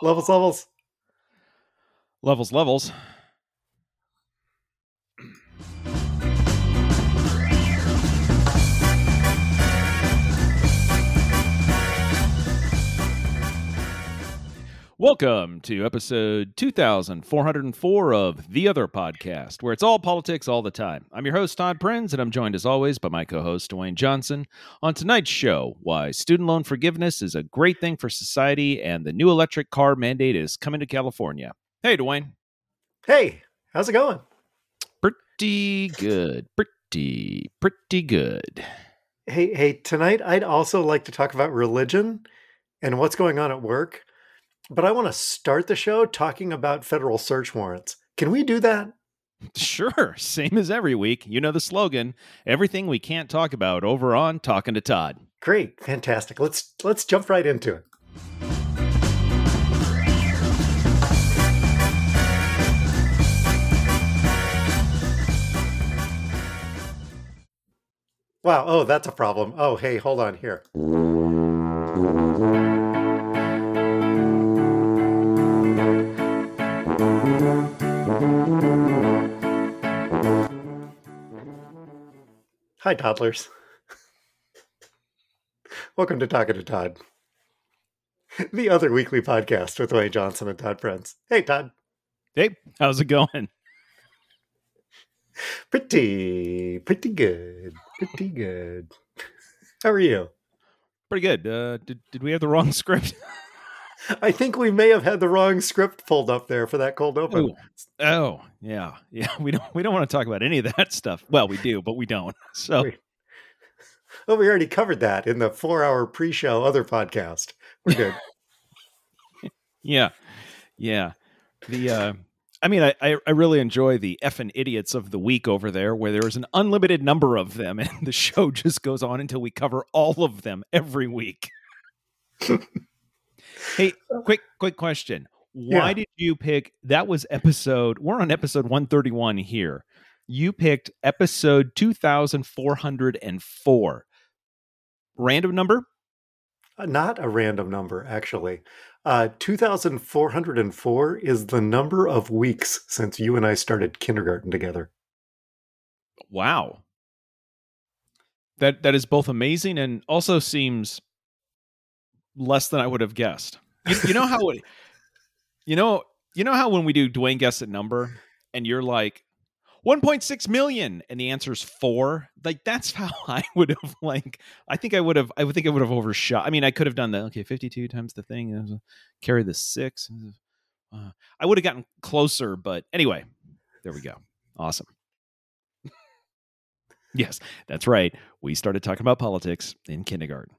Levels, levels. Levels, levels. Welcome to episode 2404 of The Other Podcast, where it's all politics all the time. I'm your host, Todd Prinz, and I'm joined as always by my co host, Dwayne Johnson. On tonight's show, why student loan forgiveness is a great thing for society and the new electric car mandate is coming to California. Hey, Dwayne. Hey, how's it going? Pretty good. Pretty, pretty good. Hey, hey, tonight I'd also like to talk about religion and what's going on at work. But I want to start the show talking about federal search warrants. Can we do that? Sure, same as every week. You know the slogan, everything we can't talk about over on Talking to Todd. Great, fantastic. Let's let's jump right into it. Wow, oh, that's a problem. Oh, hey, hold on here. Hi, toddlers. Welcome to Talking to Todd, the other weekly podcast with Wayne Johnson and Todd Prince. Hey, Todd. Hey, how's it going? Pretty, pretty good. Pretty good. How are you? Pretty good. Uh, did, did we have the wrong script? I think we may have had the wrong script pulled up there for that cold open. Oh, oh yeah, yeah. We don't we don't want to talk about any of that stuff. Well, we do, but we don't. So, Wait. well, we already covered that in the four-hour pre-show other podcast. We're good. yeah, yeah. The uh, I mean, I, I I really enjoy the effing idiots of the week over there, where there is an unlimited number of them, and the show just goes on until we cover all of them every week. Hey, quick, quick question. Why Yeah. did you pick that was episode we're on episode 131 here. You picked episode 2404. Random number? Uh, Not a random number, actually. Uh, 2,404 is the number of weeks since you and I started kindergarten together. Wow. That that is both amazing and also seems less than I would have guessed. You, you know how you know you know how when we do Dwayne guess a number and you're like 1.6 million and the answer's 4 like that's how I would have like I think I would have I would think I would have overshot. I mean I could have done that okay 52 times the thing carry the 6 uh, I would have gotten closer but anyway there we go. Awesome. Yes that's right. We started talking about politics in kindergarten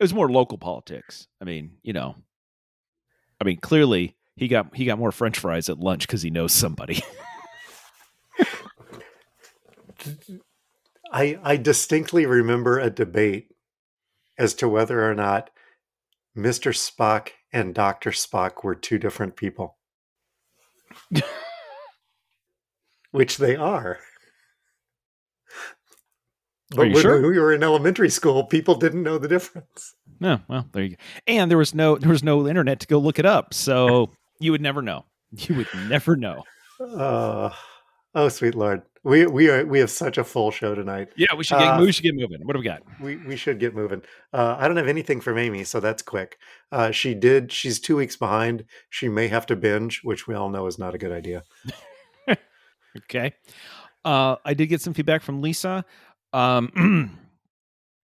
it was more local politics I mean you know I mean clearly he got he got more french fries at lunch cuz he knows somebody I, I distinctly remember a debate as to whether or not Mr. Spock and Dr. Spock were two different people, which they are. But you when sure? we were in elementary school, people didn't know the difference. No, well, there you go. And there was no there was no internet to go look it up, so you would never know. You would never know. Uh, oh, sweet lord, we we are we have such a full show tonight. Yeah, we should get Uh, we should get moving. What do we got? We we should get moving. Uh, I don't have anything from Amy, so that's quick. Uh, she did. She's two weeks behind. She may have to binge, which we all know is not a good idea. Okay. Uh, I did get some feedback from Lisa. Um,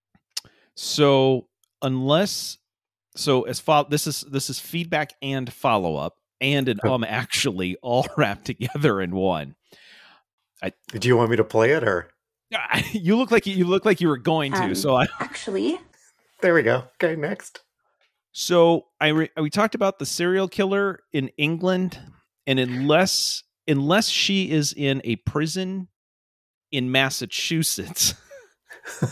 so unless so as fo- this is this is feedback and follow up and an um actually all wrapped together in one. I, Do you want me to play it, or You look like you, you look like you were going to. Um, so I Actually, there we go. Okay, next. So I re- we talked about the serial killer in England, and unless unless she is in a prison in Massachusetts,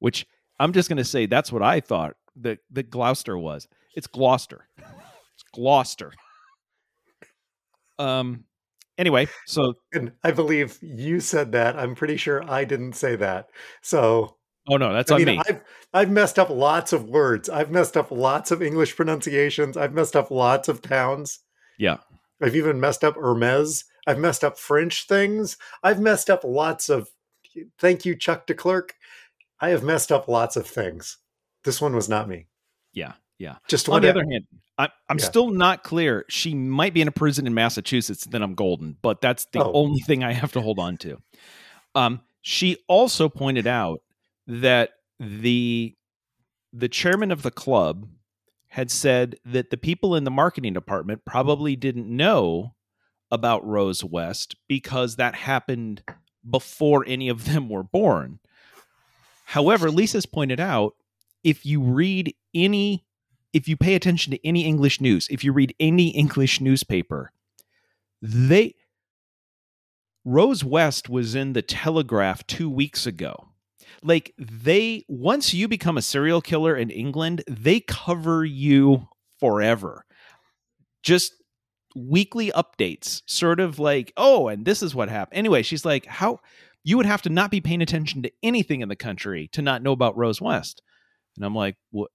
which I'm just going to say that's what I thought that that Gloucester was. It's Gloucester. It's Gloucester. Um. Anyway, so And I believe you said that. I'm pretty sure I didn't say that. So Oh no, that's I on mean, me. I've I've messed up lots of words. I've messed up lots of English pronunciations. I've messed up lots of towns. Yeah. I've even messed up Hermes. I've messed up French things. I've messed up lots of thank you, Chuck DeClerc. I have messed up lots of things. This one was not me. Yeah, yeah. Just On the other hand, I, I'm Yeah. still not clear. She might be in a prison in Massachusetts. Then I'm golden, but that's the Oh. only thing I have to hold on to. Um, she also pointed out that the the chairman of the club had said that the people in the marketing department probably didn't know about Rose West because that happened before any of them were born. However, Lisa's pointed out if you read any if you pay attention to any English news, if you read any English newspaper, they Rose West was in the Telegraph 2 weeks ago. Like they once you become a serial killer in England, they cover you forever. Just weekly updates, sort of like, "Oh, and this is what happened." Anyway, she's like, "How you would have to not be paying attention to anything in the country to not know about Rose West." And I'm like, "Well,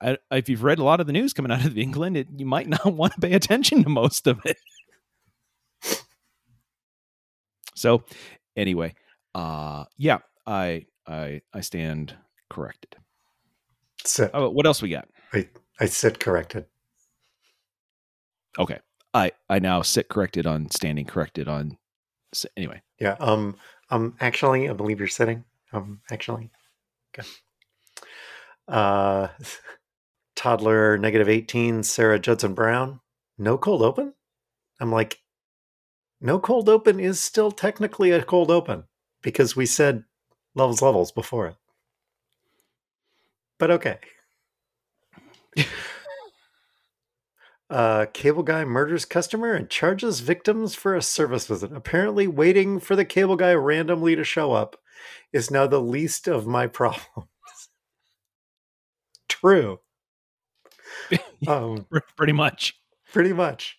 I, if you've read a lot of the news coming out of England, it, you might not want to pay attention to most of it. So, anyway, uh, yeah, I I I stand corrected. sit. Oh, what else we got? I I sit corrected. Okay, I I now sit corrected on standing corrected on. s- Anyway, Yeah. Um. Um. Actually, I believe you're sitting. Um. Actually. Okay. Uh. Toddler negative eighteen. Sarah Judson Brown. No cold open. I'm like, no cold open is still technically a cold open because we said levels levels before it. But okay. Uh, cable guy murders customer and charges victims for a service visit. Apparently, waiting for the cable guy randomly to show up is now the least of my problems. True. um, pretty much. pretty much.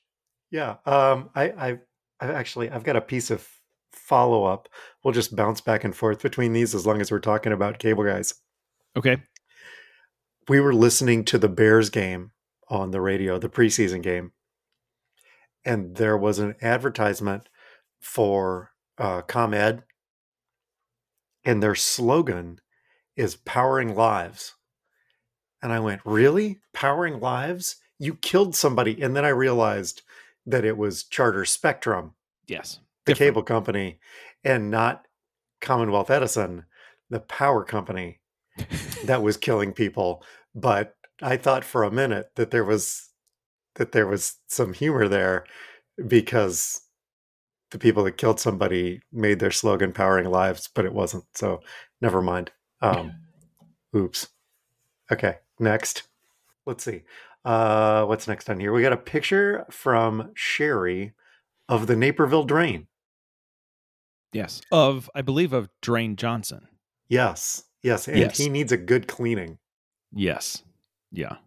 Yeah. Um, I, I, I actually, I've got a piece of follow up. We'll just bounce back and forth between these as long as we're talking about cable guys. Okay. we were listening to the Bears game on the radio, the preseason game, and there was an advertisement for uh, ComEd, and their slogan is "Powering Lives." And I went, "Really? Powering lives? You killed somebody!" And then I realized that it was Charter Spectrum, Yes. the Different. cable company, and not Commonwealth Edison, the power company that was killing people but i thought for a minute that there was that there was some humor there because the people that killed somebody made their slogan powering lives but it wasn't so never mind um oops okay next let's see uh what's next on here we got a picture from sherry of the naperville drain Yes. Of I believe of Drain Johnson. yes yes and Yes. he needs a good cleaning Yes. Yeah.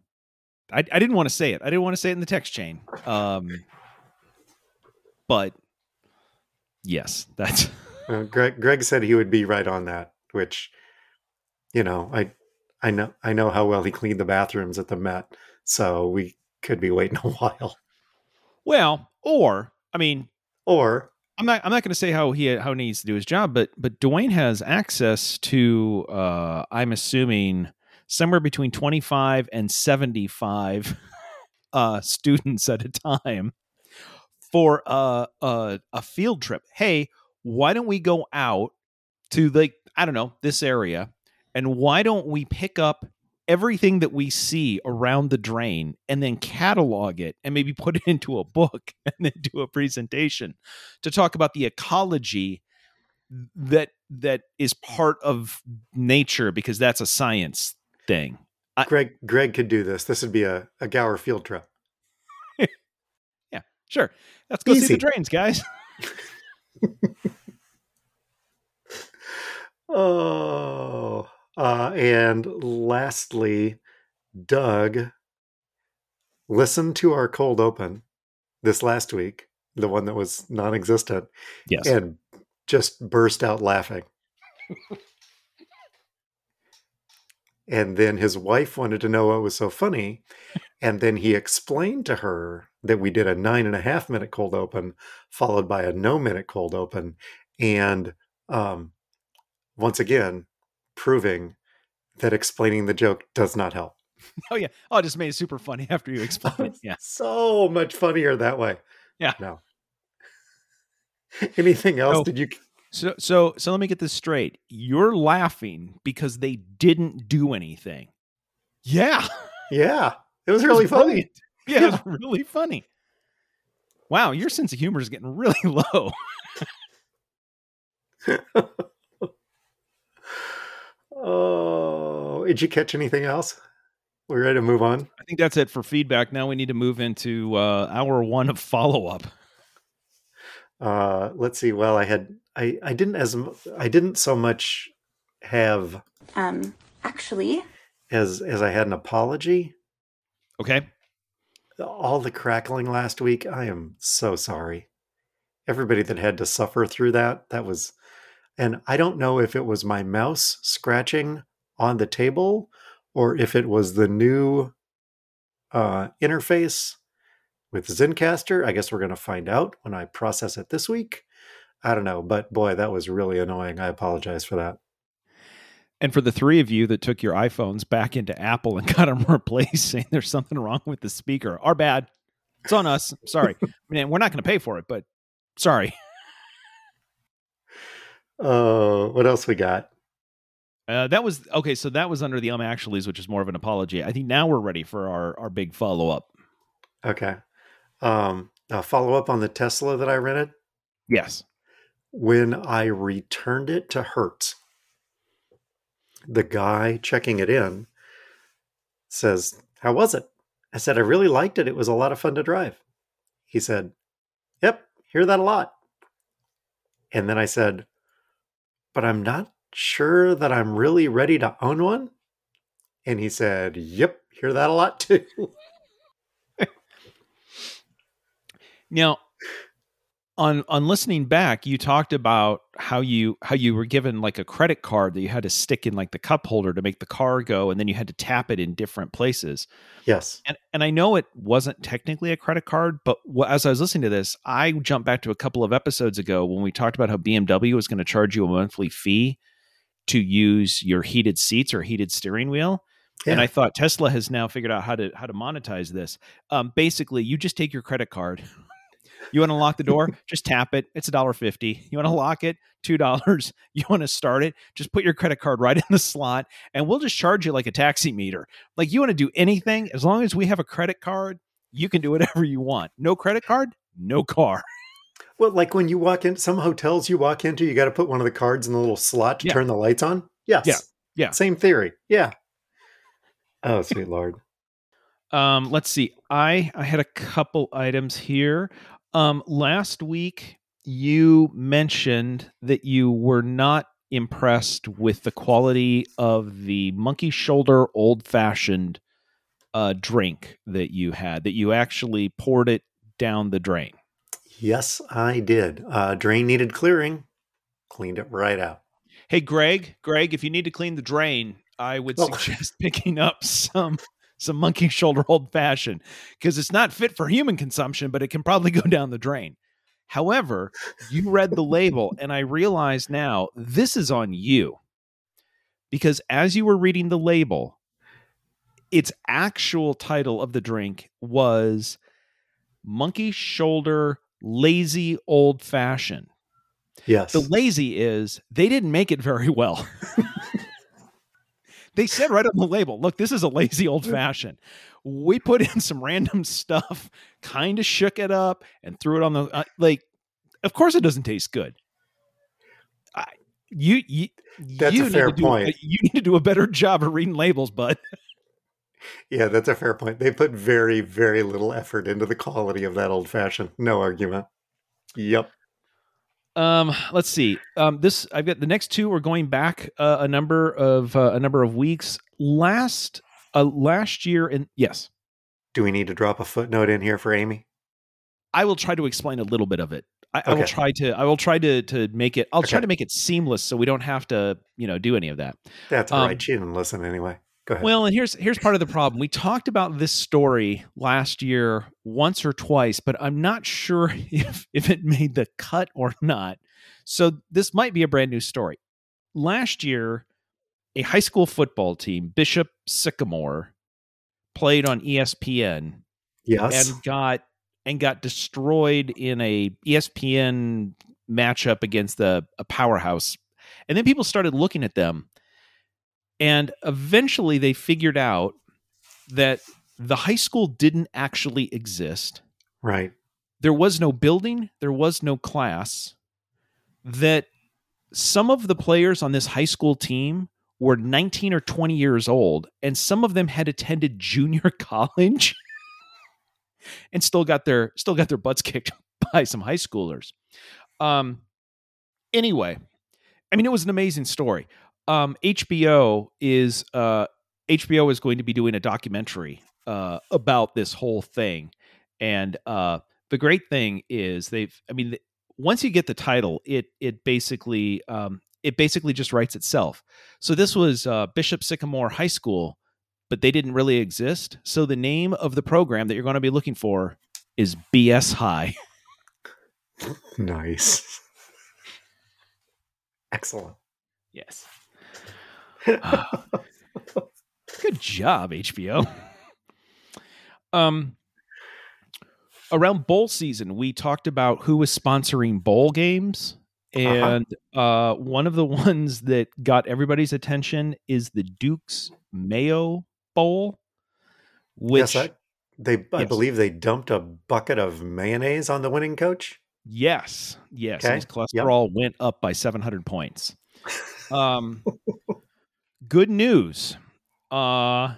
I, I didn't want to say it. I didn't want to say it in the text chain. Um, but yes, that's Uh, Greg Greg said he would be right on that, which you know, I I know I know how well he cleaned the bathrooms at the Met, so we could be waiting a while. well. Or I mean, Or I'm not. I'm not going to say how he how he needs to do his job, but but Dwayne has access to. Uh, I'm assuming somewhere between 25 and 75 uh, students at a time for a, a a field trip. Hey, why don't we go out to like I don't know this area, and why don't we pick up everything that we see around the drain and then catalog it and maybe put it into a book and then do a presentation to talk about the ecology that that is part of nature because that's a science thing. Greg Greg could do this. This would be a, a Gower field trip. Yeah, sure. Let's go see the drains, guys. Oh, uh, and lastly, Doug listened to our cold open this last week, the one that was non-existent, Yes. and just burst out laughing. And then his wife wanted to know what was so funny. And then he explained to her that we did a nine and a half minute cold open, followed by a no minute cold open. And um, once again, proving that explaining the joke does not help. Oh yeah. Oh, it just made it super funny after you explained it. Yeah. so much funnier that way. Yeah. No. Anything else? So- Did you? So so so let me get this straight. You're laughing because they didn't do anything. Yeah. Yeah, it was It really funny. brilliant. Yeah, it was really funny. Wow, your sense of humor is getting really low. Oh, did you catch anything else? We're ready to move on. I think that's it for feedback. Now we need to move into uh, hour one of follow up. Uh, let's see. Well, I had I I didn't as I didn't so much have Um, actually, as as I had an apology. Okay. All the crackling last week. I am so sorry. Everybody that had to suffer through that. That was, and I don't know if it was my mouse scratching on the table or if it was the new uh, interface with Zencastr. I guess we're going to find out when I process it this week. I don't know, but boy, that was really annoying. I apologize for that. And for the three of you that took your iPhones back into Apple and got them replaced, saying there's something wrong with the speaker, our bad. It's on us. Sorry. I mean, we're not going to pay for it, but sorry. Oh, what else we got? Uh, that was okay. So that was under the um actuallys, which is more of an apology. I think now we're ready for our our big follow up. Okay. Um, a follow up on the Tesla that I rented. Yes. when I returned it to Hertz, the guy checking it in says, How was it? I said, I really liked it. It was a lot of fun to drive. He said, Yep, hear that a lot. And then I said, But I'm not sure that I'm really ready to own one. And he said, Yep, hear that a lot too. Now, on on listening back, you talked about how you how you were given like a credit card that you had to stick in like the cup holder to make the car go, and then you had to tap it in different places. yes. And and I know it wasn't technically a credit card, but as I was listening to this, I jumped back to a couple of episodes ago when we talked about how BMW was going to charge you a monthly fee to use your heated seats or heated steering wheel. And I thought Tesla has now figured out how to how to monetize this. Um, basically, you just take your credit card. You want to lock the door? just tap it. It's a dollar fifty. You want to lock it? Two dollars. You want to start it? Just put your credit card right in the slot, and we'll just charge you like a taxi meter. Like you want to do anything as long as we have a credit card, you can do whatever you want. No credit card, no car. Well, like when you walk in, some hotels you walk into, you got to put one of the cards in the little slot to Yeah. turn the lights on. Yes. Yeah. Yeah. Same theory. Yeah. Oh, sweet Lord. Um, let's see. I I had a couple items here. Um, last week you mentioned that you were not impressed with the quality of the monkey shoulder old fashioned uh, drink that you had. That you actually poured it down the drain. Yes, I did. Uh, drain needed clearing. Cleaned it right out. Hey, Greg, Greg, if you need to clean the drain, I would Oh. suggest picking up some some monkey shoulder old fashioned because it's not fit for human consumption, but it can probably go down the drain. However, you read the label, and I realize now this is on you because as you were reading the label, its actual title of the drink was Monkey Shoulder Lazy Old Fashioned. Yes. The lazy is they didn't make it very well. they said right on the label, look, this is a lazy old fashioned. We put in some random stuff, kind of shook it up and threw it on the uh, like of course it doesn't taste good. I, you you That's a you need fair do point. you need to do a better job of reading labels, bud. yeah, that's a fair point. They put very, very little effort into the quality of that old fashioned. No argument. Yep. Um, let's see. Um, this I've got the next two are going back uh, a number of uh, a number of weeks. Last uh, last year, and yes, Do we need to drop a footnote in here for Amy? I will try to explain a little bit of it. I, I will try to. I will try to to make it. I'll try to make it seamless, so we don't have to, you know, do any of that. That's all Um, right. She didn't listen anyway. Go ahead. Well, and here's here's part of the problem. We talked about this story last year once or twice, but I'm not sure if if it made the cut or not. So this might be a brand new story. Last year, a high school football team, Bishop Sycamore, played on ESPN yes. and got and got destroyed in a ESPN matchup against the a powerhouse. And then people started looking at them and eventually they figured out that the high school didn't actually exist. right. There was no building, there was no class. That some of the players on this high school team were 19 or 20 years old and some of them had attended junior college and still got their still got their butts kicked by some high schoolers. Um anyway, I mean it was an amazing story. Um HBO is uh HBO is going to be doing a documentary uh about this whole thing. And uh the great thing is they've I mean th- once you get the title, it it basically um it basically just writes itself. So this was uh, Bishop Sycamore High School, but they didn't really exist. So the name of the program that you're going to be looking for is BS High. Nice. Excellent. Yes. Good job, HBO. Um, around bowl season, we talked about who was sponsoring bowl games, and uh, one of the ones that got everybody's attention is the Duke's Mayo Bowl, which yes, I, they. I believe they dumped a bucket of mayonnaise on the winning coach. Yes, yes, Okay, his yep. cholesterol went up by 700 points. Um, good news. Uh,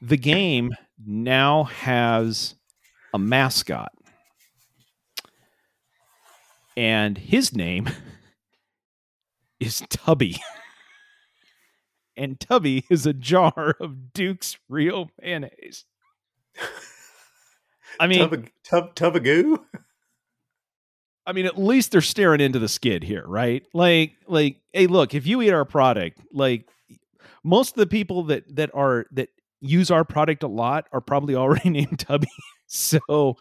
the game now has a mascot, and his name is Tubby. and Tubby is a jar of Duke's real mayonnaise. I mean, Tub, tub, tubagoo. I mean, at least they're staring into the skid here, right? Like, like, hey, look, if you eat our product, like most of the people that that are that use our product a lot are probably already named Tubby. so,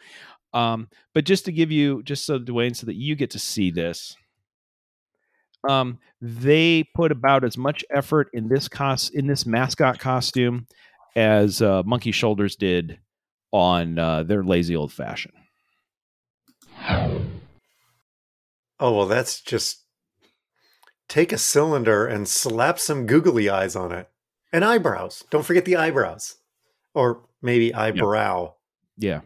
um, but just to give you, just so Dwayne, so that you get to see this, um, they put about as much effort in this cost in this mascot costume as uh, Monkey Shoulders did on uh, their lazy old fashioned. Oh well, that's just take a cylinder and slap some googly eyes on it, and eyebrows. Don't forget the eyebrows, or maybe eyebrow. Yeah.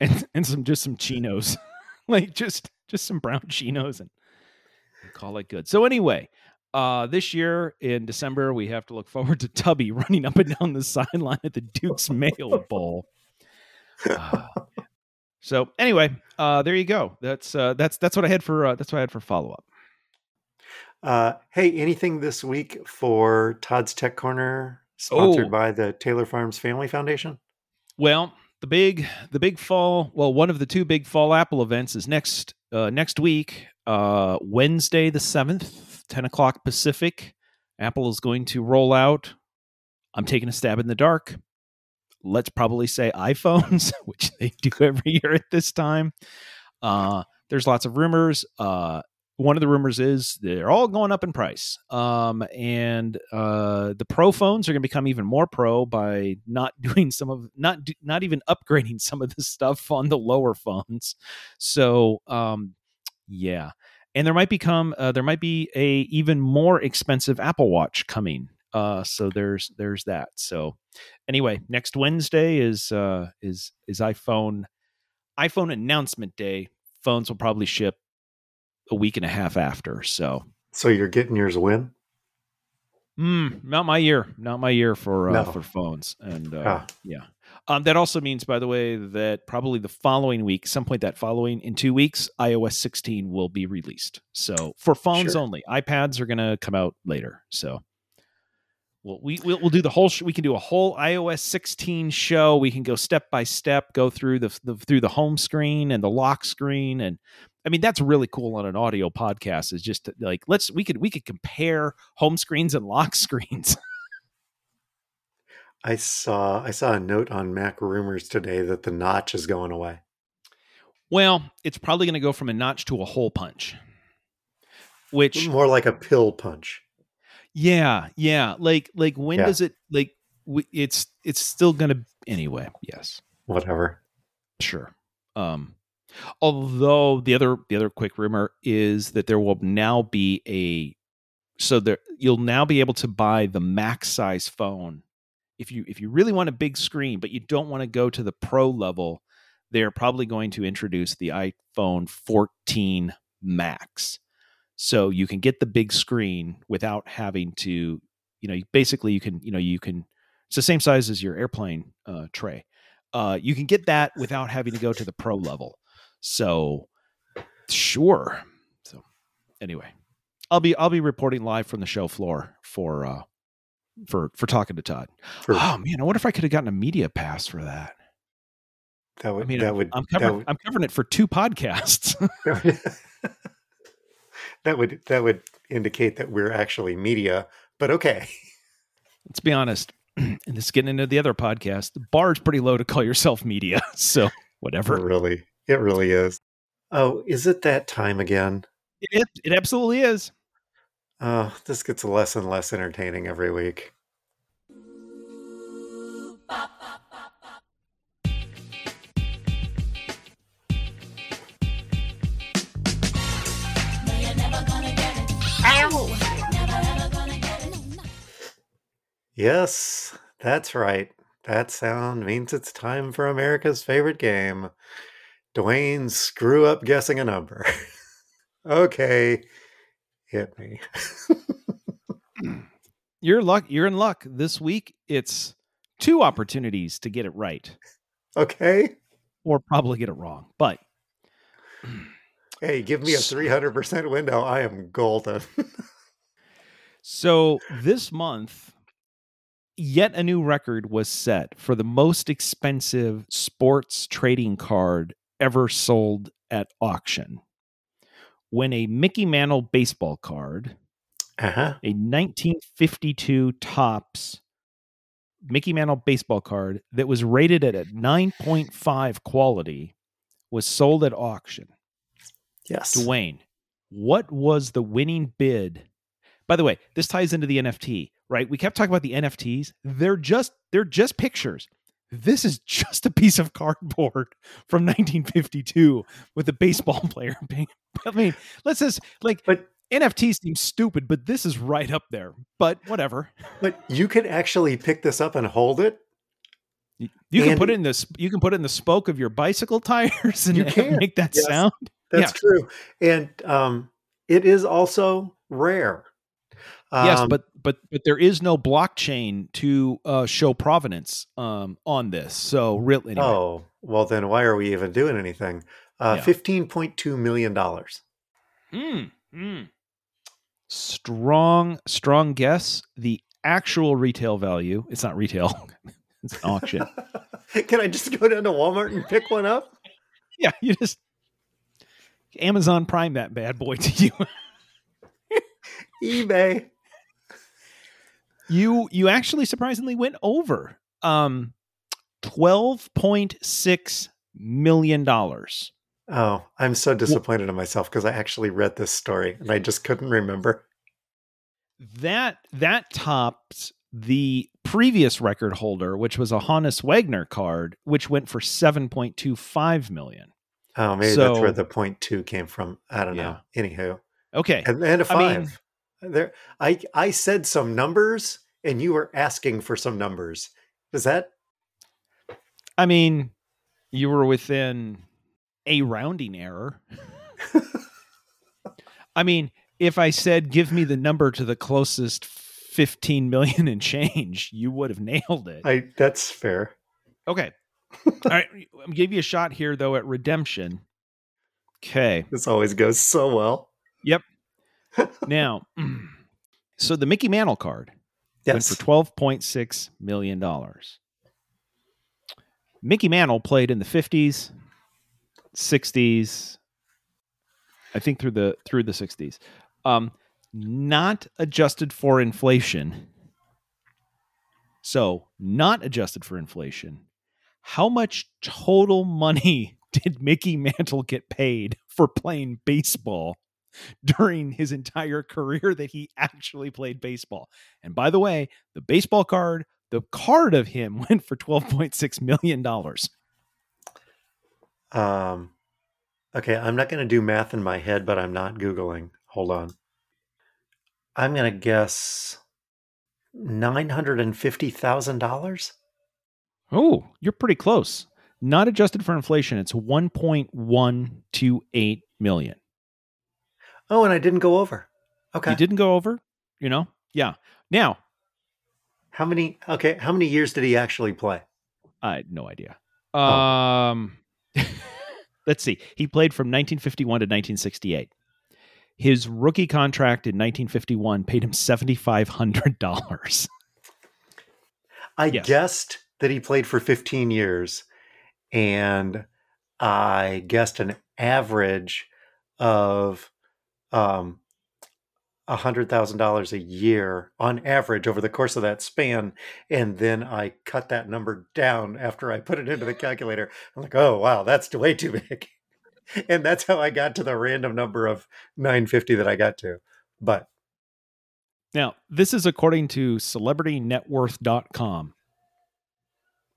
And and some just some chinos. like just just some brown chinos and call it good. So anyway, uh this year in December we have to look forward to Tubby running up and down the sideline at the Duke's Mayo Bowl. Uh, so anyway, uh there you go. That's uh that's that's what I had for uh, that's what I had for follow up. Uh, hey, anything this week for Todd's Tech Corner, sponsored Oh. by the Taylor Farms Family Foundation? Well, the big the big fall well one of the two big fall apple events is next uh next week uh wednesday the 7th 10 o'clock pacific apple is going to roll out i'm taking a stab in the dark let's probably say iphones which they do every year at this time. Uh there's lots of rumors uh one of the rumors is they're all going up in price. Um and uh the pro phones are going to become even more pro by not doing some of not do- not even upgrading some of the stuff on the lower phones. So um yeah. And there might become uh, there might be a even more expensive apple watch coming uh so there's there's that so anyway next wednesday is uh is is iphone iphone announcement day phones will probably ship a week and a half after so So you're getting yours when? Mm, not my year. Not my year for uh, No. for phones. And uh, Ah. yeah, um, that also means, by the way, that probably the following week, some point that following in two weeks, iOS 16 will be released. So for phones Sure. only, iPads are going to come out later. So we'll, we we'll, we'll do the whole. Sh- we can do a whole iOS 16 show. We can go step by step, go through the, the through the home screen and the lock screen, and I mean that's really cool on an audio podcast. Is just to, like let's we could we could compare home screens and lock screens. I saw I saw a note on MacRumors today that the notch is going away. Well, it's probably going to go from a notch to a hole punch. Which More like a pill punch. Yeah, yeah, like like when Yeah. does it like w- it's it's still going to anyway. Yes. Whatever. Sure. Um although the other the other quick rumor is that there will now be a so there you'll now be able to buy the max size phone if you if you really want a big screen but you don't want to go to the pro level they're probably going to introduce the iPhone 14 Max so you can get the big screen without having to you know basically you can you know you can it's the same size as your airplane uh, tray uh, you can get that without having to go to the pro level. So, sure. So, anyway, I'll be I'll be reporting live from the show floor for uh for for talking to Todd. For, Oh man, I wonder if I could have gotten a media pass for that. that would I mean, that I'm, would I'm covering would, I'm covering it for two podcasts. that would that would indicate that we're actually media, but okay. Let's be honest. and this is getting into the other podcast. The bar is pretty low to call yourself media. So It whatever. really it really is. Oh, is it that time again? It, it absolutely is. Oh, this gets less and less entertaining every week. Yes, that's right. That sound means it's time for America's favorite game. Dwayne, screw up guessing a number. okay, hit me. You're luck you're in luck. This week it's two opportunities to get it right. okay. or probably get it wrong. But Hey, give me a 300% window. I am golden. so this month, yet a new record was set for the most expensive sports trading card ever sold at auction. When a Mickey Mantle baseball card, uh-huh. a 1952 Topps Mickey Mantle baseball card that was rated at a 9.5 quality, was sold at auction. Yes. Dwayne, what was the winning bid? By the way, this ties into the NFT, right? We kept talking about the NFTs. They're just they're just pictures. This is just a piece of cardboard from 1952 with a baseball player being. I mean, let's just like But NFTs seem stupid, but this is right up there. But whatever. but you can actually pick this up and hold it. You you can put it in this. You can put it in the spoke of your bicycle tires and You can, make that yes. sound. That's true. And um it is also rare. yes, Um, but but but there is no blockchain to uh, show provenance um, on this. So really, anyway. Oh, well then why are we even doing anything? Uh Yeah. 15.2 million dollars. Mm, mm. Strong strong guess. The actual retail value. It's not retail. it's an auction. Can I just go down to Walmart and pick one up? yeah, you just Amazon Prime that bad boy to you. eBay. you you actually surprisingly went over. Um, twelve point six million dollars. Oh, I'm so disappointed in myself because I actually read this story and I just couldn't remember. that that topped the previous record holder, which was a Honus Wagner card, which went for seven point two five million. Oh, maybe that's where the point two came from. I don't know. Anywho, Okay, and, and a I mean- five. there, I I said some numbers, and you were asking for some numbers. Is that I mean, you were within a rounding error. I mean, if I said give me the number to the closest fifteen million and change, you would have nailed it. I? That's fair. Okay. All right. I'm give you a shot here though at redemption. Okay. This always goes so well. Yep. now, so the Mickey Mantle card went for twelve point six million dollars. Mickey Mantle played in the fifties, sixties, I think through the through the sixties. Um, not adjusted for inflation. So, not adjusted for inflation, how much total money did Mickey Mantle get paid for playing baseball during his entire career that he actually played baseball? And by the way, the baseball card, the card of him went for $12.6 million. Um, okay, I'm not going to do math in my head, but I'm not Googling. Hold on. I'm going to guess $950,000. Oh, you're pretty close. Not adjusted for inflation, it's 1.128 million. Oh, and I didn't go over. Okay. You didn't go over, you know? Yeah. Now, How many? Okay, how many years did he actually play? I had no idea. Um let's see. He played from 1951 to 1968. His rookie contract in 1951 paid him $7,500. I Yes. guessed that he played for 15 years, and I guessed an average of um, $100,000 a year on average over the course of that span. And then I cut that number down after I put it into the calculator. I'm like, oh, wow, that's way too big. and that's how I got to the random number of 950 that I got to. But Now, this is according to celebritynetworth.com.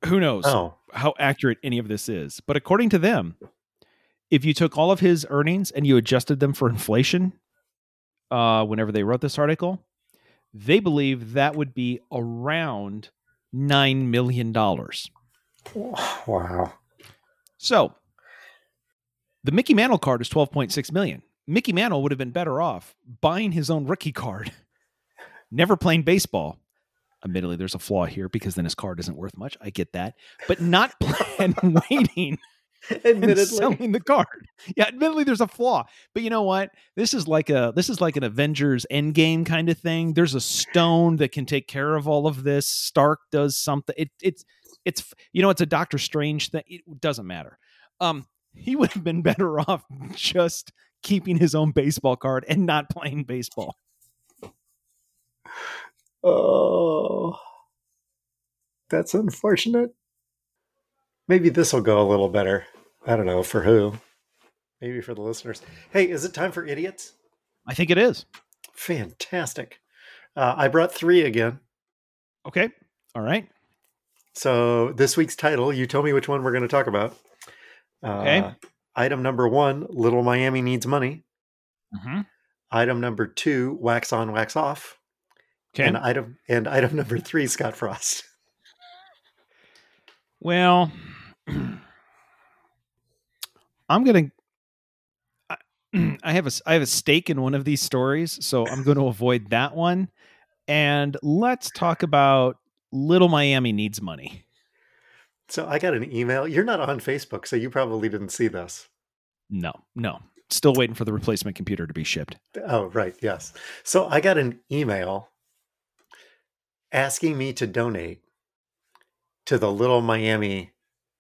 Who knows oh, how accurate any of this is? But according to them, if you took all of his earnings and you adjusted them for inflation, uh, whenever they wrote this article, they believe that would be around $9 million. wow. So the Mickey Mantle card is 12.6 million. Mickey Mantle would have been better off buying his own rookie card, never playing baseball. Admittedly, there's a flaw here because then his card isn't worth much. I get that. But not and waiting and Admittedly. selling the card. Yeah, admittedly there's a flaw. But you know what? This is like a this is like an Avengers Endgame kind of thing. There's a stone that can take care of all of this. Stark does something. It it's it's you know it's a Doctor Strange thing. It doesn't matter. Um he would have been better off just keeping his own baseball card and not playing baseball. Oh, that's unfortunate. Maybe this will go a little better. I don't know for who. Maybe for the listeners. Hey, is it time for idiots? I think it is. Fantastic. Uh, I brought three again. Okay. All right. So this week's title, you tell me which one we're going to talk about. Uh, Okay. Item number one: Little Miami needs money. Mm-hmm. Item number two: Wax on, wax off. Okay. And item and item number three: Scott Frost. Well, I'm gonna. I- I have a I have a stake in one of these stories, so I'm going to avoid that one. And let's talk about Little Miami needs money. So I got an email. You're not on Facebook, so you probably didn't see this. No, no, still waiting for the replacement computer to be shipped. Oh, right. Yes. So I got an email asking me to donate to the Little Miami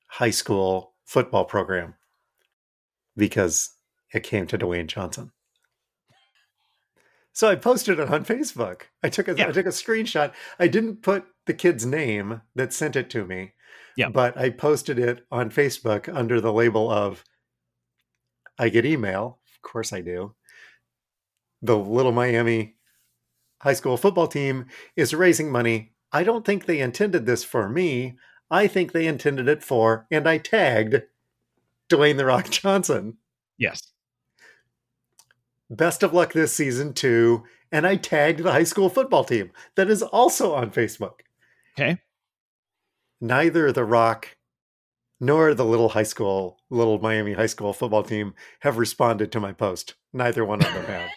High School football program because it came to Dwayne Johnson. So I posted it on Facebook. I took a I Yeah. took a screenshot. I didn't put the kid's name that sent it to me. Yeah. But I posted it on Facebook under the label of I get email. Of course I do. The Little Miami high school football team is raising money. I don't think they intended this for me. I think they intended it for, and I tagged Dwayne The Rock Johnson. Yes. Best of luck this season, too. And I tagged the high school football team that is also on Facebook. Okay. Neither The Rock nor the little high school, little Miami high school football team have responded to my post. Neither one of them have.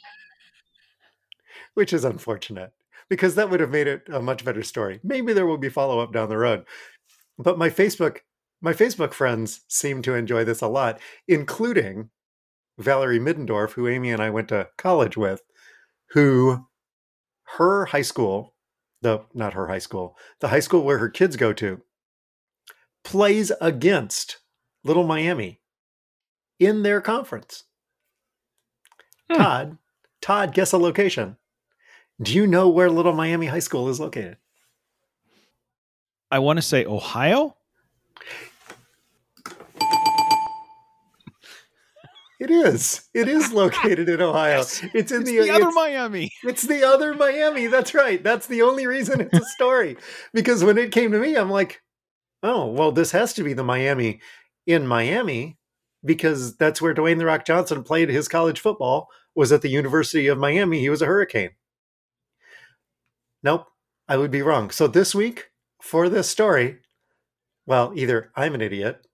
Which is unfortunate because that would have made it a much better story. Maybe there will be follow up down the road. But my Facebook my Facebook friends seem to enjoy this a lot, including Valerie Middendorf, who Amy and I went to college with, who her high school, the not her high school, the high school where her kids go to, plays against Little Miami in their conference. Hmm. Todd, Todd, guess a location. Do you know where Little Miami High School is located? I want to say Ohio. It is. It is located in Ohio. Yes. It's in It's the, the other it's, Miami. it's the other Miami. That's right. That's the only reason it's a story. because when it came to me, I'm like, oh, well, this has to be the Miami in Miami because that's where Dwayne the Rock Johnson played his college football. Was at the University of Miami. He was a Hurricane. Nope, I would be wrong. So this week for this story, well, either I'm an idiot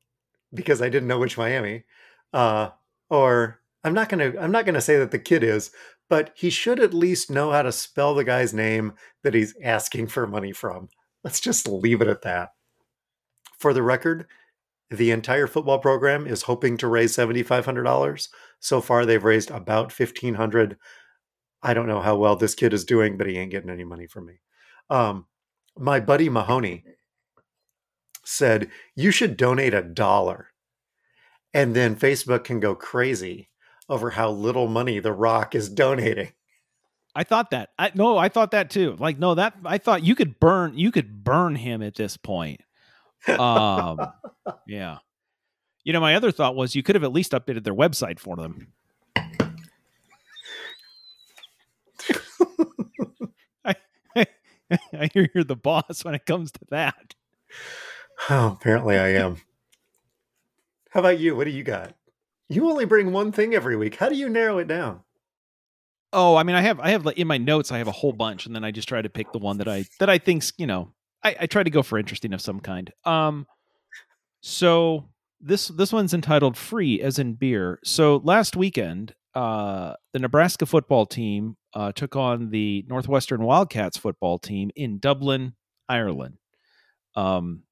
because I didn't know which Miami, uh, or I'm not gonna I'm not gonna say that the kid is, but he should at least know how to spell the guy's name that he's asking for money from. Let's just leave it at that. For the record, the entire football program is hoping to raise seventy five hundred dollars. So far, they've raised about fifteen hundred. I don't know how well this kid is doing, but he ain't getting any money from me. Um, my buddy Mahoney said you should donate a dollar and then Facebook can go crazy over how little money The Rock is donating. I thought that. I no, I thought that too. Like no, that I thought you could burn you could burn him at this point. Um yeah. You know, my other thought was you could have at least updated their website for them. I, I hear you're the boss when it comes to that. Oh, apparently I am. How about you? What do you got? You only bring one thing every week. How do you narrow it down? Oh, I mean, I have I have like in my notes I have a whole bunch, and then I just try to pick the one that I that I think's you know I, I try to go for interesting of some kind. Um, so this this one's entitled "Free" as in beer. So last weekend, uh, the Nebraska football team uh, took on the Northwestern Wildcats football team in Dublin, Ireland. Um,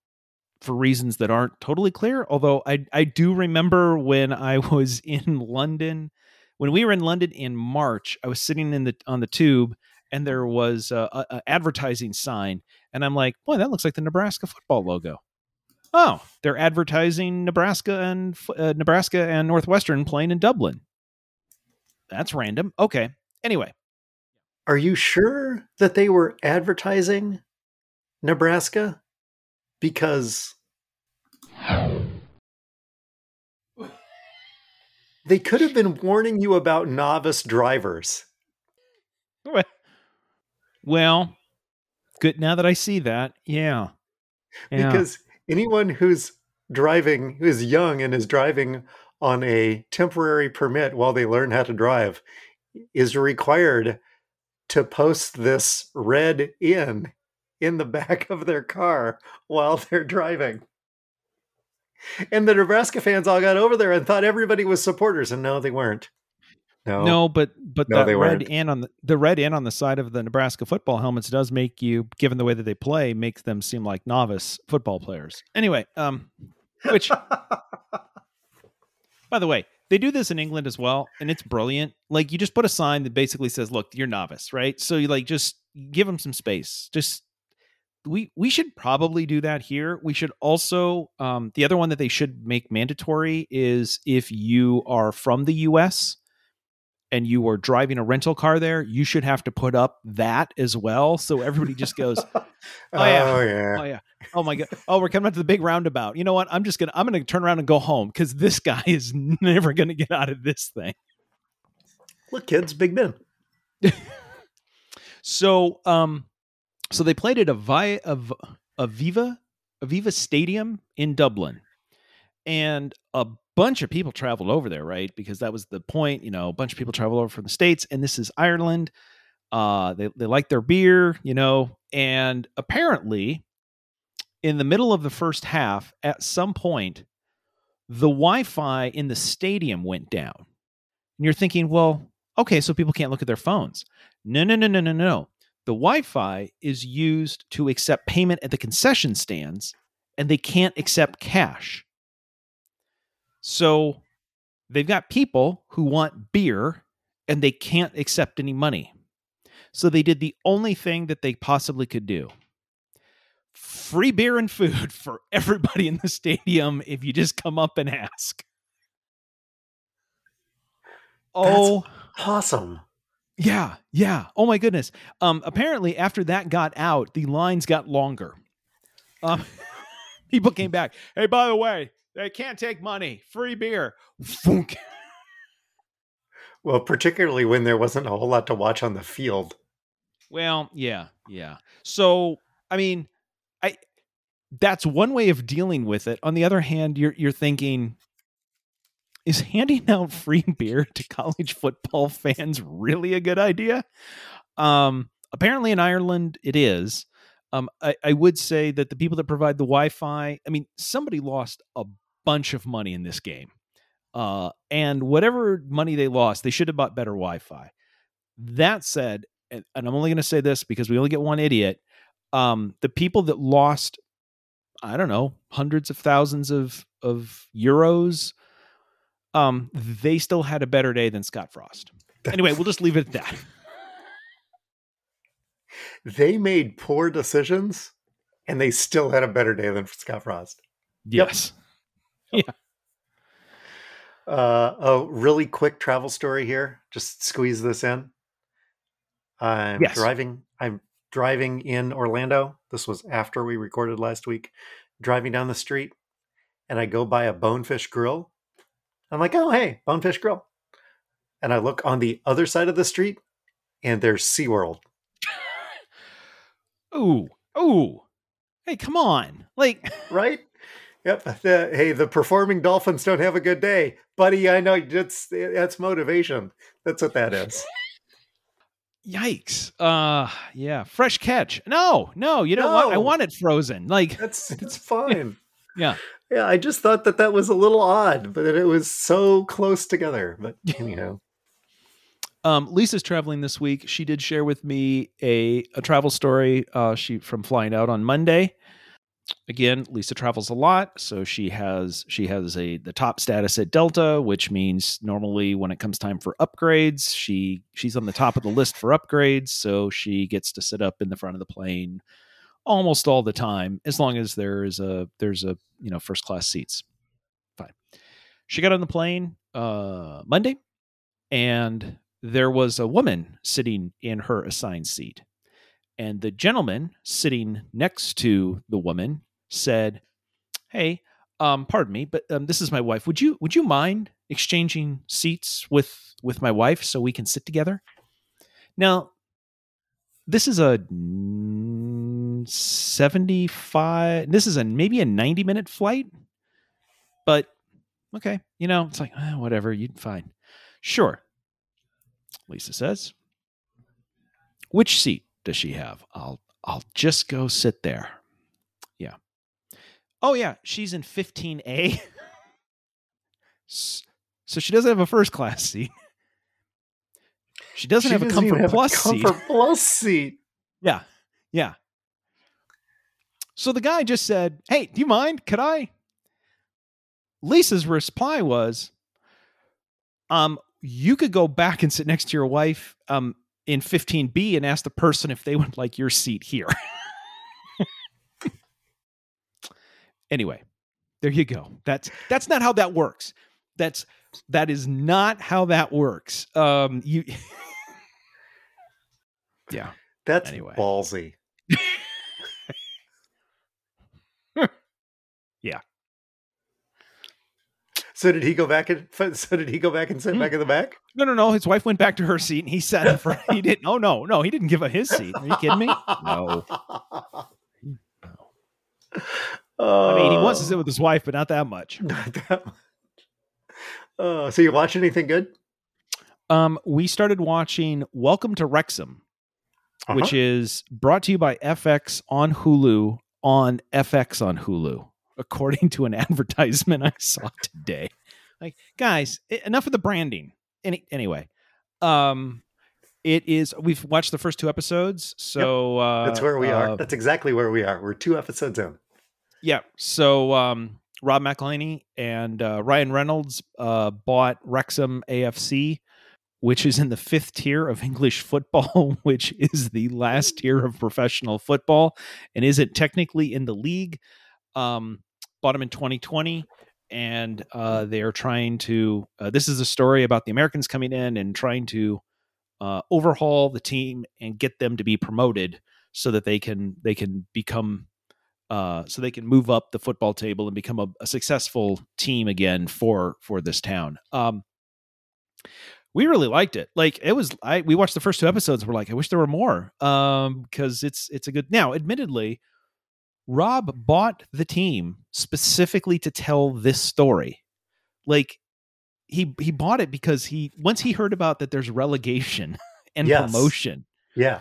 for reasons that aren't totally clear, although I I do remember when I was in London when we were in London in March, I was sitting in the on the tube and there was a, a, advertising sign, and I'm like, boy, that looks like the Nebraska football logo. Oh, they're advertising Nebraska and uh, Nebraska and Northwestern playing in Dublin. That's random. Okay. Anyway, Are you sure that they were advertising Nebraska? Because they could have been warning you about novice drivers. well, good. Now that I see that, yeah, yeah. Because anyone who's driving, who is young and is driving on a temporary permit while they learn how to drive, is required to post this red in in the back of their car while they're driving. And the Nebraska fans all got over there and thought everybody was supporters, and no, they weren't. No, No, but but No, that red weren't. in on the the red in on the side of the Nebraska football helmets does make you, given the way that they play, makes them seem like novice football players. Anyway, um, which by the way, they do this in England as well, and it's brilliant. Like you just put a sign that basically says, "Look, you're novice," right? So you like just give them some space. Just we we should probably do that here. We should also um, the other one that they should make mandatory is if you are from the U.S. and you are driving a rental car there, you should have to put up that as well. So everybody just goes, oh, yeah. yeah. "Oh yeah, oh my god, oh we're coming up to the big roundabout." You know what? I'm just gonna I'm gonna turn around and go home because this guy is never gonna get out of this thing. Look, kids, Big Ben. So, um, so they played at a Vi- of Aviva Aviva Stadium in Dublin, and a bunch of people traveled over there, right? Because that was the point. You know, a bunch of people travel over from the states, and this is Ireland. Uh, they they like their beer, you know, and apparently, in the middle of the first half, at some point, the Wi-Fi in the stadium went down, and you're thinking, well, okay, so people can't look at their phones. No, no, no, no, no, no. The Wi Fi is used to accept payment at the concession stands, and they can't accept cash. So they've got people who want beer and they can't accept any money. So they did the only thing that they possibly could do free beer and food for everybody in the stadium if you just come up and ask. Oh, Awesome. yeah, yeah. Oh my goodness. Um, apparently, after that got out, the lines got longer. Um, people came back. Hey, by the way, they can't take money. Free beer. Well, particularly when there wasn't a whole lot to watch on the field. Well, yeah, yeah. So, I mean, I that's one way of dealing with it. On the other hand, you're you're thinking is handing out free beer to college football fans really a good idea? Um, apparently in Ireland it is. Um, I, I would say that the people that provide the Wi-Fi, I mean, somebody lost a bunch of money in this game. Uh, and whatever money they lost, they should have bought better Wi-Fi. That said, and, and I'm only going to say this because we only get one idiot. Um, the people that lost, I don't know, hundreds of thousands of of euros, um, they still had a better day than Scott Frost. Anyway, we'll just leave it at that. They made poor decisions, and they still had a better day than Scott Frost. Yes. Yeah. Uh, a really quick travel story here. Just squeeze this in. I'm Yes. driving. I'm driving in Orlando. This was after we recorded last week. Driving down the street, and I go by a Bonefish Grill. I'm like, oh hey, Bonefish Grill. And I look on the other side of the street, and there's SeaWorld. Ooh, ooh. Hey, come on. Like, right? Yep. The, hey, the performing dolphins don't have a good day, buddy. I know that's that's motivation. That's what that is. yikes. Uh, yeah. Fresh catch. No, no. You know what? I want it frozen. Like, That's it's fine. Yeah. Yeah. I just thought that that was a little odd, but it was so close together. But anyhow, Um, Lisa's traveling this week. She did share with me a, a travel story. Uh, she from flying out on Monday. Again, Lisa travels a lot, so she has she has a the top status at Delta, which means normally when it comes time for upgrades, she she's on the top of the list for upgrades. So she gets to sit up in the front of the plane almost all the time, as long as there is a there's a you know first class seats. Fine. She got on the plane uh, Monday, and there was a woman sitting in her assigned seat. And the gentleman sitting next to the woman said, Hey, um, pardon me, but um, this is my wife. Would you would you mind exchanging seats with with my wife so we can sit together? Now, this is a mm, 75 this is a maybe a 90 minute flight but okay you know it's like eh, whatever you'd fine sure Lisa says. Which seat does she have? I'll I'll just go sit there. Yeah. Oh yeah, she's in 15A. so she doesn't have a first class seat. She doesn't She have a doesn't even comfort plus a seat. comfort plus seat. Yeah. Yeah. So the guy just said, Hey, do you mind? Could I? Lisa's reply was, Um, you could go back and sit next to your wife um in 15B and ask the person if they would like your seat here. anyway, there you go. That's that's not how that works. That's that is not how that works. Um you Yeah. That's Anyway. ballsy. Yeah. So did he go back and so did he go back and sit Hmm. back in the back? No, no, no. His wife went back to her seat and he sat in front. He didn't. Oh, no, no. He didn't give up his seat. Are you kidding me? No. I mean, he wants to sit with his wife, but not that much. Not that much. Uh, so you watch anything good? Um, we started watching Welcome to Wrexham, which Uh-huh. is brought to you by FX on Hulu on FX on Hulu, according to an advertisement I saw today. Like, guys, enough of the branding. Any anyway, um, it is. We've watched the first two episodes, so uh, That's where we uh, are. That's exactly where we are. We're two episodes in. Yeah. So um, Rob McElhenney and uh, Ryan Reynolds uh, bought Wrexham AFC, which is in the fifth tier of English football, which is the last tier of professional football, and isn't technically in the league. Um, bought them in 2020. And uh, they're trying to. Uh, this is a story about the Americans coming in and trying to uh, overhaul the team and get them to be promoted so that they can they can become uh, so they can move up the football table and become a, a successful team again for for this town. Um, we really liked it. Like it was, I we watched the first two episodes. We're like, I wish there were more, um, because it's it's a good. Now, admittedly, Rob bought the team specifically to tell this story. Like he he bought it because he once he heard about that there's relegation and Yes. promotion Yeah.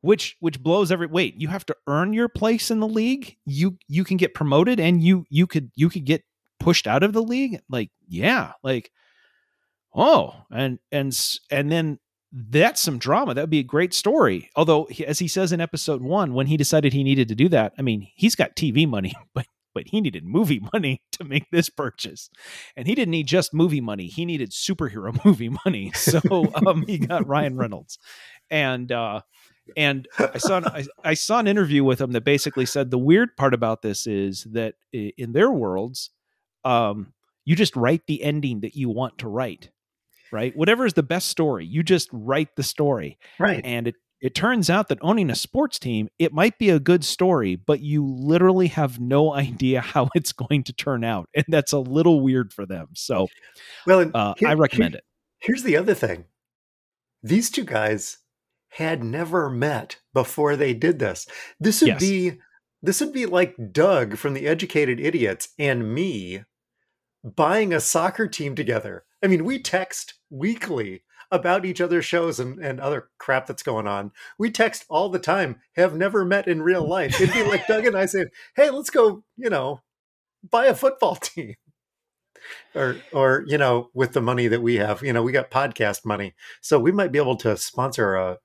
which which blows every wait you have to earn your place in the league you you can get promoted and you you could you could get pushed out of the league like yeah like oh and and and then that's some drama. That would be a great story. Although as he says in episode 1 when he decided he needed to do that i mean he's got tv money but but he needed movie money to make this purchase. And he didn't need just movie money. He needed superhero movie money. So um he got ryan reynolds. And uh and I saw I, I saw an interview with him that basically said the weird part about this is that in their worlds, um, you just write the ending that you want to write, right? Whatever is the best story, you just write the story. Right. And it it turns out that owning a sports team, it might be a good story, but you literally have no idea how it's going to turn out, and that's a little weird for them. So Well, uh, here- I recommend here- it. Here's the other thing. These two guys had never met before they did this. This would Yes. be this would be like Doug from the Educated Idiots and me buying a soccer team together. I mean, we text weekly about each other's shows and, and other crap that's going on. We text all the time, have never met in real life. It'd be like Doug and I saying, Hey, let's go, you know, buy a football team or or you know with the money that we have you know we got podcast money so we might be able to sponsor a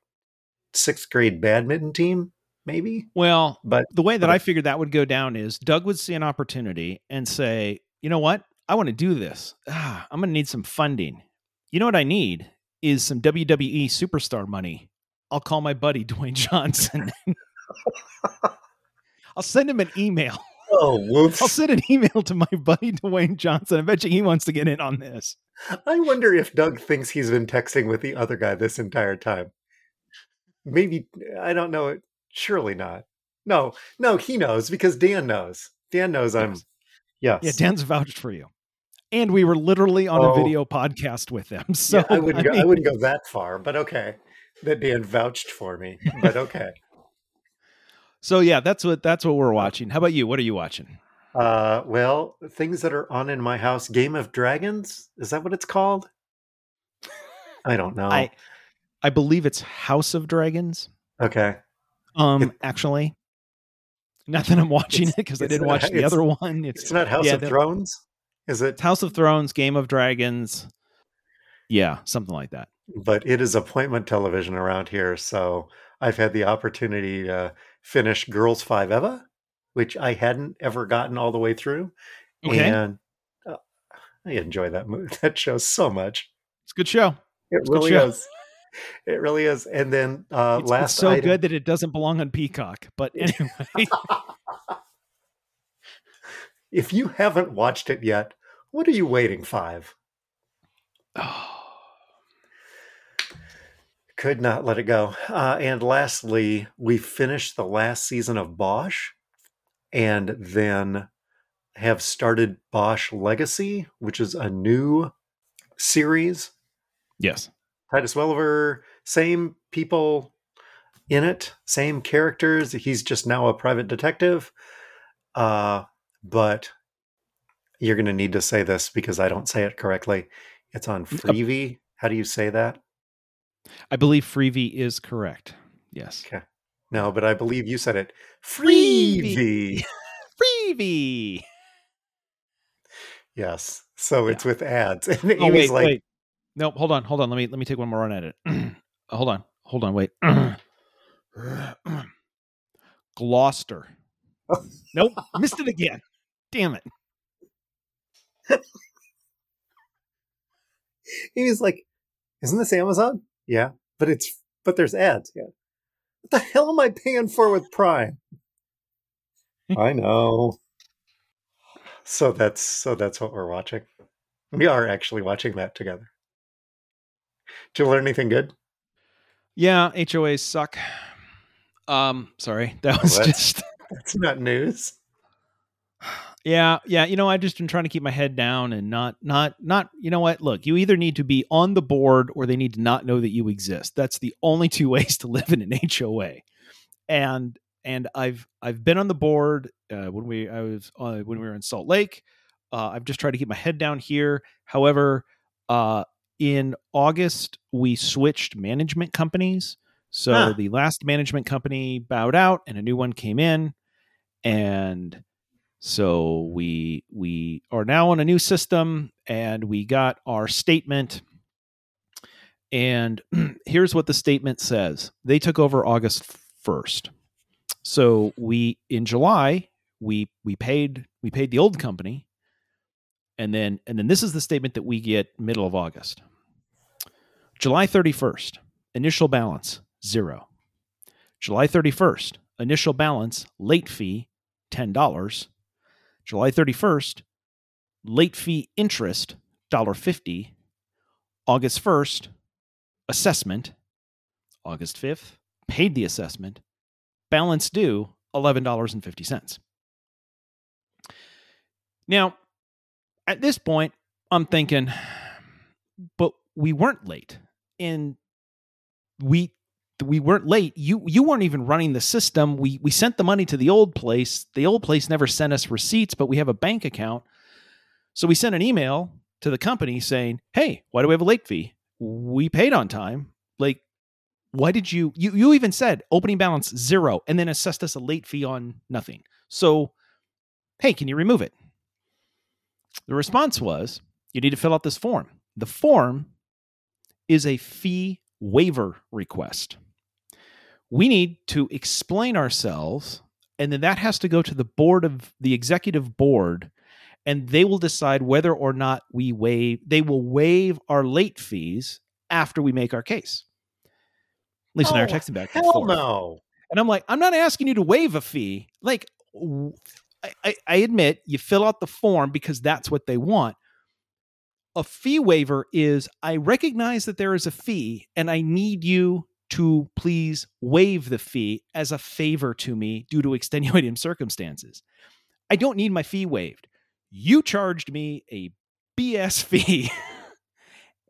sixth grade badminton team maybe Well, but the way that but- I figured that would go down is Doug would see an opportunity and say, you know what? I want to do this. Ah, I'm going to need some funding. You know what I need is some WWE superstar money. I'll call my buddy Dwayne Johnson. I'll send him an email. oh whoops I'll send an email to my buddy Dwayne Johnson. I bet you he wants to get in on this. i wonder if doug thinks he's been texting with the other guy this entire time maybe i don't know it. surely not no no he knows because dan knows dan knows i'm yes Yeah, Dan's vouched for you. And we were literally on a Oh. video podcast with them. So Yeah, I wouldn't go, I wouldn't go that far but okay that dan vouched for me but okay So yeah, that's what that's what we're watching. How about you? What are you watching? Uh, well, things that are on in my house. Game of Dragons is that what it's called? I don't know. I I believe it's House of Dragons. okay, Um, It- actually, not that I'm watching it because I didn't not- watch the other one. It's, it's not House yeah, of Thrones, is it? House of Thrones, Game of Dragons. Yeah, something like that. But it is appointment television around here, so I've had the opportunity to finish Girls Five Eva, which I hadn't ever gotten all the way through, Okay, and uh, I enjoy that movie, that show so much. it's a good show. It good really show. is. It really is. And then uh, It's, it's last so item- good that it doesn't belong on Peacock. But anyway, if you haven't watched it yet, what are you waiting? Five. Could not let it go. Uh, and lastly, we finished the last season of Bosch and then have started Bosch Legacy, which is a new series. yes, Titus Welliver, same people in it, same characters. He's just now a private detective. Uh, but you're going to need to say this because I don't say it correctly. It's on uh Freevee. How do you say that? I believe Freevee is correct. Yes, Okay. No, but I believe you said it. Freevee. Freevee. Yes. So it's with ads. And Oh wait, like, wait. Nope. Hold on. Hold on. Let me let me take one more run at it. hold on. Hold on. Wait. Gloucester. nope. Missed it again. Damn it. Amy's like, isn't this Amazon? Yeah, but it's but there's ads. Yeah. What the hell am I paying for with Prime? I know. So that's so that's what we're watching. We are actually watching that together. Did you learn anything good? Yeah, HOAs suck. Um, sorry. That was that's- just That's not news. Yeah, yeah. You know, I've just been trying to keep my head down and not, not, not. You know what? Look, you either need to be on the board or they need to not know that you exist. That's the only two ways to live in an HOA. And and I've I've been on the board uh, when we I was uh, when we were in Salt Lake. Uh, I've just tried to keep my head down here. However, uh, in August we switched management companies. So Huh. the last management company bowed out, and a new one came in, and so we we are now on a new system, and we got our statement. And here's what the statement says: They took over August first. So we in July we we paid we paid the old company, and then and then this is the statement that we get middle of August. July 31st, initial balance zero. July 31st, initial balance late fee $10. July 31st, late fee interest $1.50. August 1st, assessment. August 5th, paid the assessment. Balance due $11.50. Now, at this point, I'm thinking, but we weren't late. And we we weren't late. You you weren't even running the system. We we sent the money to the old place. The old place never sent us receipts, but we have a bank account. So we sent an email to the company saying, "Hey, why do we have a late fee? We paid on time. Like why did you you you even said opening balance zero and then assessed us a late fee on nothing. So, hey, can you remove it?" The response was, "You need to fill out this form." The form is a fee waiver request. We need to explain ourselves, and then that has to go to the board of the executive board, and they will decide whether or not we waive. They will waive our late fees after we make our case. Lisa and I are Oh, texting back Hell no. And I'm like, I'm not asking you to waive a fee. Like, I, I admit you fill out the form because that's what they want. A fee waiver is I recognize that there is a fee and I need you to please waive the fee as a favor to me due to extenuating circumstances. I don't need my fee waived. You charged me a BS fee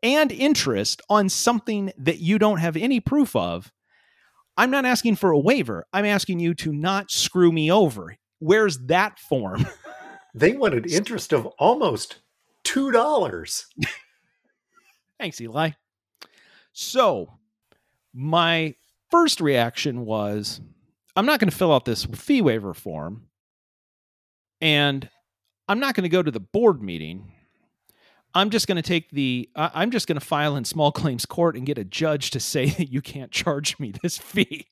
and interest on something that you don't have any proof of. I'm not asking for a waiver. I'm asking you to not screw me over. Where's that form? They wanted interest of almost two dollars. Thanks, Eli. So, my first reaction was I'm not going to fill out this fee waiver form, and I'm not going to go to the board meeting. I'm just going to take the, I'm just going to file in small claims court and get a judge to say that you can't charge me this fee.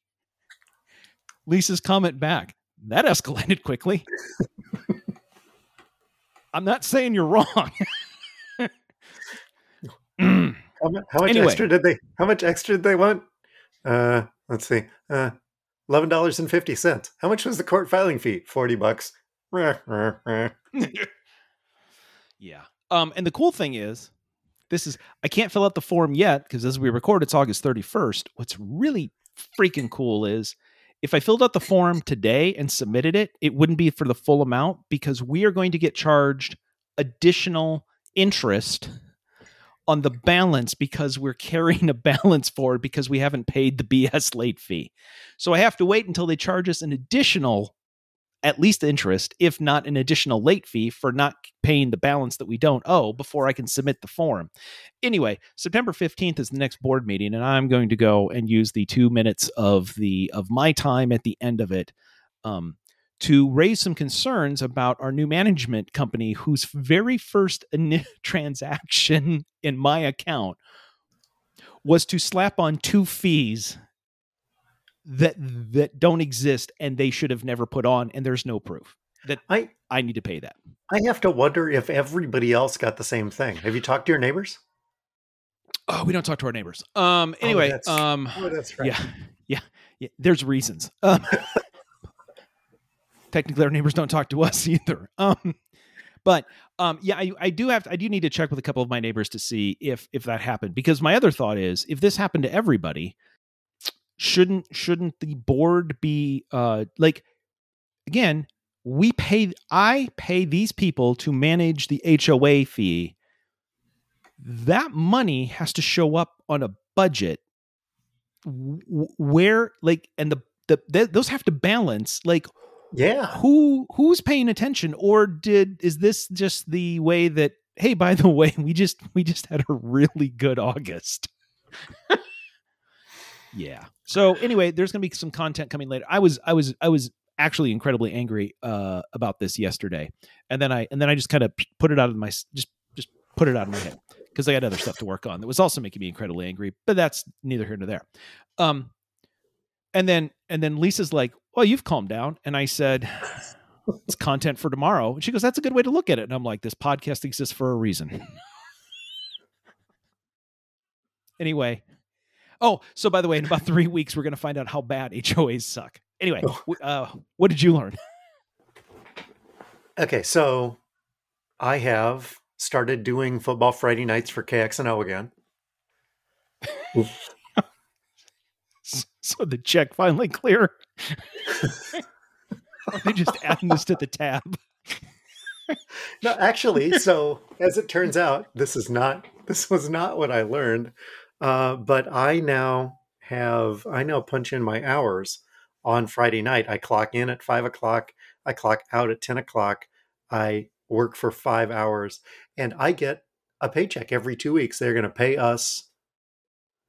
Lisa's comment back that escalated quickly. I'm not saying you're wrong. How much Anyway. extra did they? How much extra did they want? Uh, let's see. Uh, eleven dollars and fifty cents. How much was the court filing fee? Forty bucks. Yeah. Um, and the cool thing is, this is I can't fill out the form yet because as we record, it's August 31st. What's really freaking cool is if I filled out the form today and submitted it, it wouldn't be for the full amount because we are going to get charged additional interest on the balance because we're carrying a balance forward because we haven't paid the BS late fee. So I have to wait until they charge us an additional at least interest, if not an additional late fee for not paying the balance that we don't owe before I can submit the form. Anyway, September 15th is the next board meeting and I'm going to go and use the 2 minutes of the of my time at the end of it um to raise some concerns about our new management company whose very first transaction in my account was to slap on two fees that that don't exist and they should have never put on and there's no proof that I I need to pay that. I have to wonder if everybody else got the same thing. Have you talked to your neighbors? Oh, we don't talk to our neighbors. Um anyway, that's- um Oh, that's right. yeah. Yeah. Yeah, there's reasons. Um technically our neighbors don't talk to us either. Um but um yeah, I, I do have to, I do need to check with a couple of my neighbors to see if if that happened because my other thought is if this happened to everybody, shouldn't shouldn't the board be uh like again, we pay I pay these people to manage the HOA fee. That money has to show up on a budget where like and the, the, the those have to balance like Yeah. who who's paying attention? Or did is this just the way that hey by the way we just we just had a really good august? Yeah. So anyway there's gonna be some content coming later. I was i was i was actually incredibly angry uh about this yesterday. And then i and then i just kind of put it out of my just just put it out of my head because i had other stuff to work on that was also making me incredibly angry but that's neither here nor there. Um and then and then lisa's like well you've calmed down. And i said it's content for tomorrow. And she goes that's a good way to look at it. And i'm like this podcast exists for a reason. Anyway. Oh so by the way in about three weeks we're going to find out how bad hoas suck. Anyway Oh. uh, what did you learn? Okay, so I have started doing football Friday nights for KXNO again. so the check finally clear Are they just adding this to the tab No, actually, so as it turns out, this is not this was not what I learned. Uh, but I now have I now punch in my hours on Friday night. I clock in at five o'clock. I clock out at ten o'clock. I work for five hours, and I get a paycheck every two weeks. They're going to pay us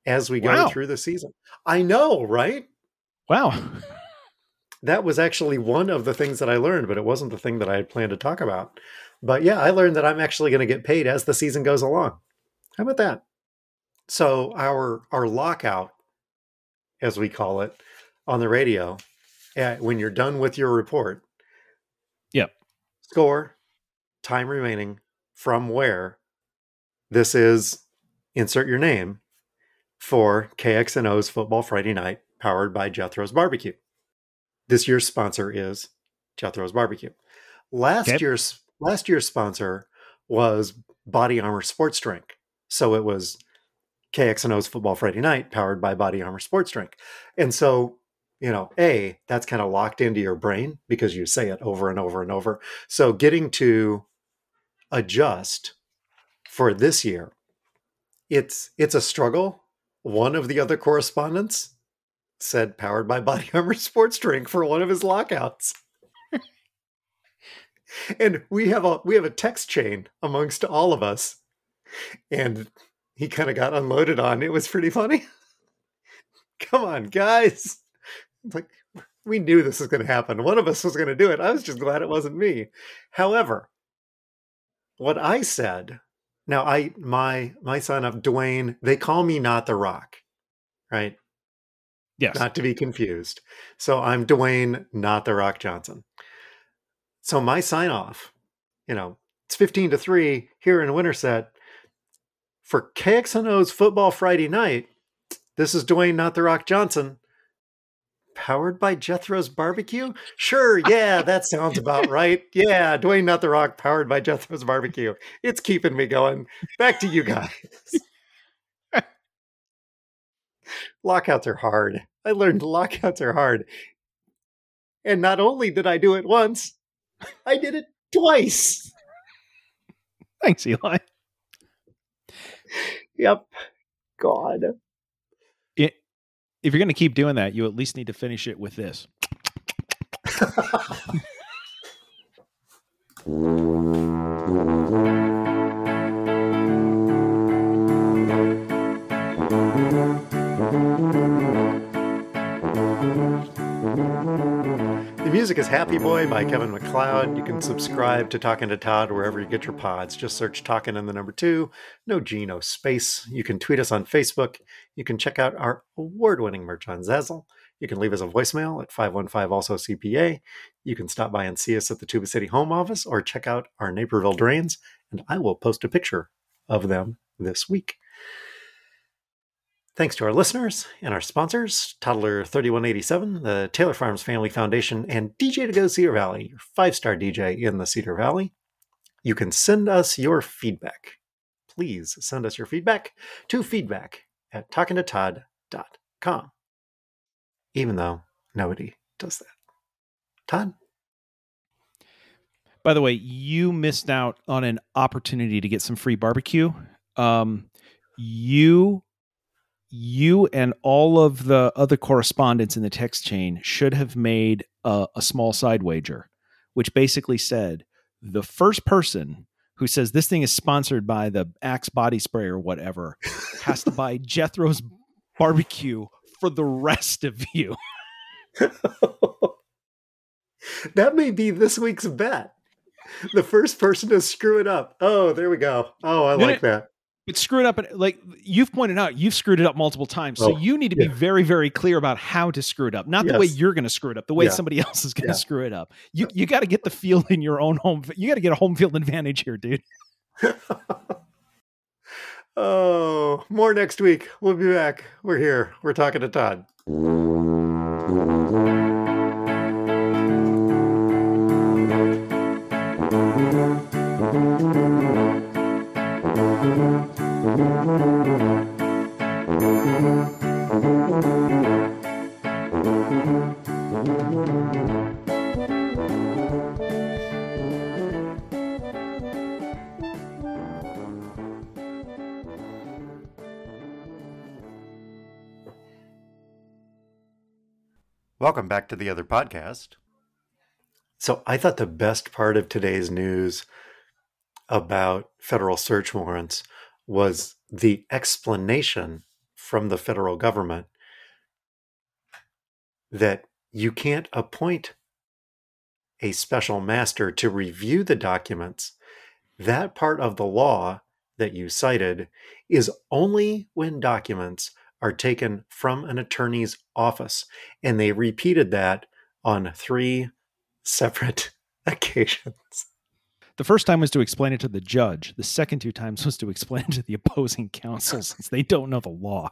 as we go Wow. through the season. I know, right? wow that was actually one of the things that I learned, but it wasn't the thing that I had planned to talk about. But yeah, I learned that I'm actually going to get paid as the season goes along. How about that? So our our lockout, as we call it, on the radio, uh, when you're done with your report, Yep. score, time remaining, from where. This is insert your name for KXNO's Football Friday Night, powered by Jethro's Barbecue. This year's sponsor is Jethro's Barbecue. Last Okay. year's last year's sponsor was Body Armor Sports Drink. So it was KXNO's Football Friday Night, powered by Body Armor Sports Drink. And so, you know, A, that's kind of locked into your brain because you say it over and over and over. So getting to adjust for this year, it's it's a struggle. One of the other correspondents said powered by Body Armor Sports Drink for one of his lockouts. and we have a we have a text chain amongst all of us. And he kind of got unloaded on. It was pretty funny. Come on, guys. It's like we knew this was going to happen. One of us was going to do it. I was just glad it wasn't me. However, what I said, now I my my son of Dwayne, they call me not the rock, right? Yes not to be confused. So I'm Dwayne, not the Rock Johnson. So my sign off, you know, it's 15 to 3 here in Winterset. For KXNO's Football Friday night, this is Dwayne, not the Rock Johnson. Powered by Jethro's Barbecue? Sure, yeah, that sounds about right. Yeah, Dwayne, not the Rock, powered by Jethro's Barbecue. It's keeping me going. Back to you guys. Lockouts are hard. I learned lockouts are hard. And not only did I do it once, I did it twice. thanks eli Yep. God. it, if you're going to keep doing that you at least need to finish it with this music is Happy Boy by Kevin MacLeod. You can subscribe to Talking to Todd wherever you get your pods. Just search Talking in the number two. No G, no space. You can tweet us on Facebook. You can check out our award winning merch on Zazzle. You can leave us a voicemail at 515 also CPA. You can stop by and see us at the Tuba City home office or check out our Naperville drains, and I will post a picture of them this week. Thanks to our listeners and our sponsors, Toddler 3187, the Taylor Farms Family Foundation, and DJ to Go Cedar Valley, your five star DJ in the Cedar Valley. You can send us your feedback. Please send us your feedback to feedback at talkingtotodd.com. Even though nobody does that. Todd? By the way, you missed out on an opportunity to get some free barbecue. Um, you, you, and all of the other correspondents in the text chain should have made a, a small side wager, which basically said the first person who says this thing is sponsored by the Axe body spray or whatever has to buy Jethro's barbecue for the rest of you. that may be this week's bet. The first person to screw it up. Oh, there we go. Oh, I like that. But screw it up, and like you've pointed out, you've screwed it up multiple times. So Oh, you need to yeah. be very, very clear about how to screw it up. Not the way you're going to screw it up, the way Yeah. somebody else is going to Yeah. screw it up. You you got to get the field in your own home. You got to get a home field advantage here, dude. oh, more next week. We'll be back. We're here. We're talking to Todd. Welcome back to the other podcast. So, I thought the best part of today's news about federal search warrants was the explanation from the federal government that you can't appoint a special master to review the documents. That part of the law that you cited is only when documents are taken from an attorney's office. And they repeated that on three separate occasions. The first time was to explain it to the judge. The second two times was to explain it to the opposing counsel since they don't know the law.